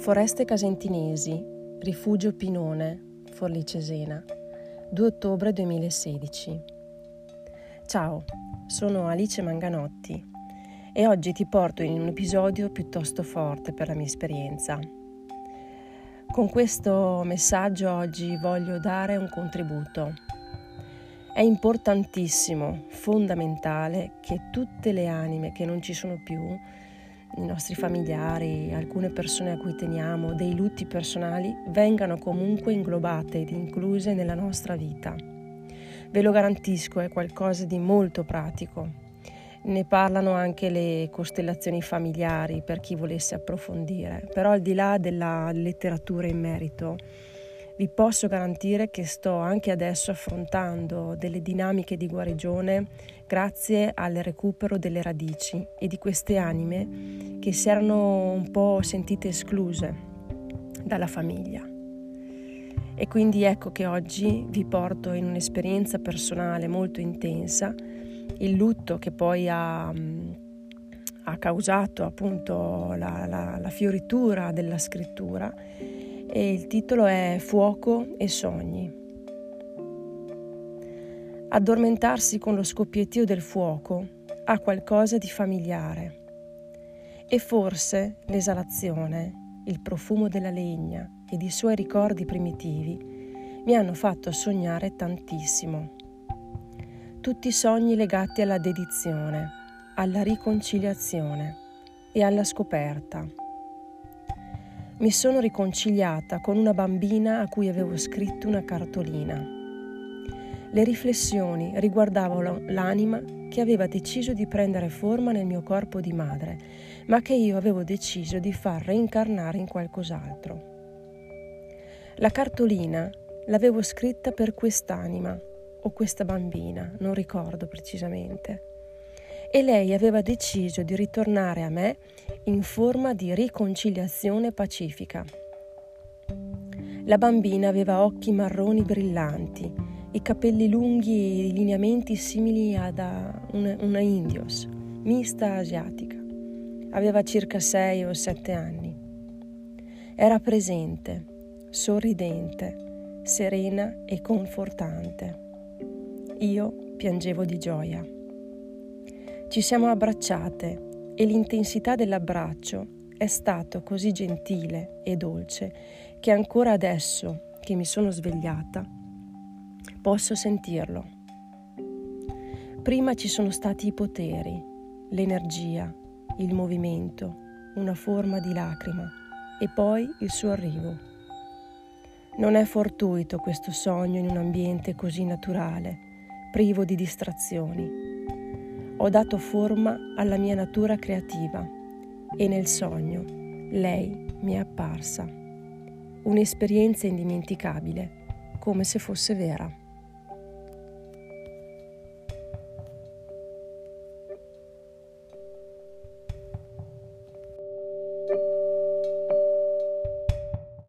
Foreste Casentinesi, Rifugio Pinone, Forlì Cesena, 2 ottobre 2016. Ciao, sono Alice Manganotti e oggi ti porto in un episodio piuttosto forte per la mia esperienza. Con questo messaggio oggi voglio dare un contributo. È importantissimo, fondamentale che tutte le anime che non ci sono più i nostri familiari, alcune persone a cui teniamo, dei lutti personali, vengano comunque inglobate ed incluse nella nostra vita. Ve lo garantisco, è qualcosa di molto pratico. Ne parlano anche le costellazioni familiari per chi volesse approfondire, però al di là della letteratura in merito, vi posso garantire che sto anche adesso affrontando delle dinamiche di guarigione grazie al recupero delle radici e di queste anime che si erano un po' sentite escluse dalla famiglia. E quindi ecco che oggi vi porto in un'esperienza personale molto intensa, il lutto che poi ha, ha causato appunto la, la, la fioritura della scrittura e il titolo è Fuoco e sogni. Addormentarsi con lo scoppiettio del fuoco ha qualcosa di familiare e forse l'esalazione, il profumo della legna ed i suoi ricordi primitivi mi hanno fatto sognare tantissimo. Tutti sogni legati alla dedizione, alla riconciliazione e alla scoperta mi sono riconciliata con una bambina a cui avevo scritto una cartolina. Le riflessioni riguardavano l'anima che aveva deciso di prendere forma nel mio corpo di madre, ma che io avevo deciso di far reincarnare in qualcos'altro. La cartolina l'avevo scritta per quest'anima o questa bambina, non ricordo precisamente e lei aveva deciso di ritornare a me in forma di riconciliazione pacifica. La bambina aveva occhi marroni brillanti, i capelli lunghi e i lineamenti simili ad una, una indios, mista asiatica. Aveva circa sei o sette anni. Era presente, sorridente, serena e confortante. Io piangevo di gioia. Ci siamo abbracciate e l'intensità dell'abbraccio è stato così gentile e dolce che ancora adesso che mi sono svegliata posso sentirlo. Prima ci sono stati i poteri, l'energia, il movimento, una forma di lacrima e poi il suo arrivo. Non è fortuito questo sogno in un ambiente così naturale, privo di distrazioni ho dato forma alla mia natura creativa e nel sogno lei mi è apparsa. Un'esperienza indimenticabile, come se fosse vera.